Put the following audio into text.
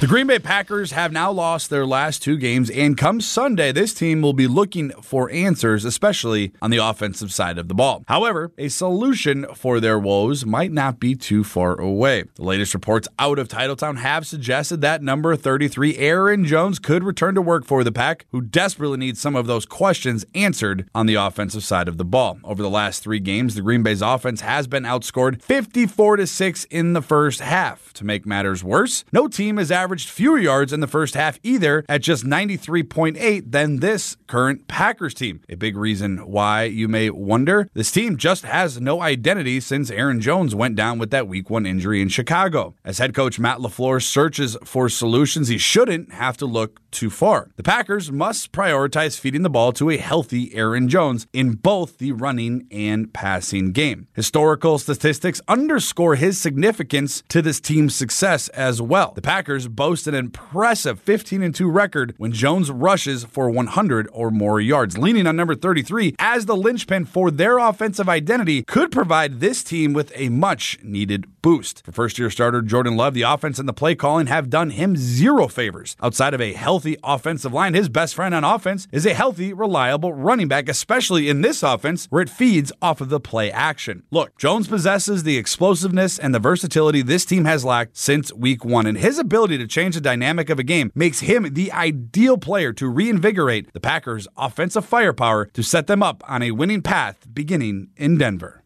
The Green Bay Packers have now lost their last two games, and come Sunday, this team will be looking for answers, especially on the offensive side of the ball. However, a solution for their woes might not be too far away. The latest reports out of Titletown have suggested that number 33, Aaron Jones, could return to work for the Pack, who desperately needs some of those questions answered on the offensive side of the ball. Over the last three games, the Green Bay's offense has been outscored 54 to 6 in the first half. To make matters worse, no team has averaged averaged fewer yards in the first half either at just 93.8 than this current Packers team. A big reason why you may wonder this team just has no identity since Aaron Jones went down with that week one injury in Chicago. As head coach Matt LaFleur searches for solutions, he shouldn't have to look too far. The Packers must prioritize feeding the ball to a healthy Aaron Jones in both the running and passing game. Historical statistics underscore his significance to this team's success as well. The Packers boast an impressive 15 and 2 record when Jones rushes for 100 or more yards. Leaning on number 33 as the linchpin for their offensive identity could provide this team with a much needed boost. For first year starter Jordan Love, the offense and the play calling have done him zero favors. Outside of a healthy offensive line, his best friend on offense is a healthy, reliable running back, especially in this offense where it feeds off of the play action. Look, Jones possesses the explosiveness and the versatility this team has lacked since week one, and his ability to change the dynamic of a game makes him the ideal player to reinvigorate the Packers' offensive firepower to set them up on a winning path beginning in Denver.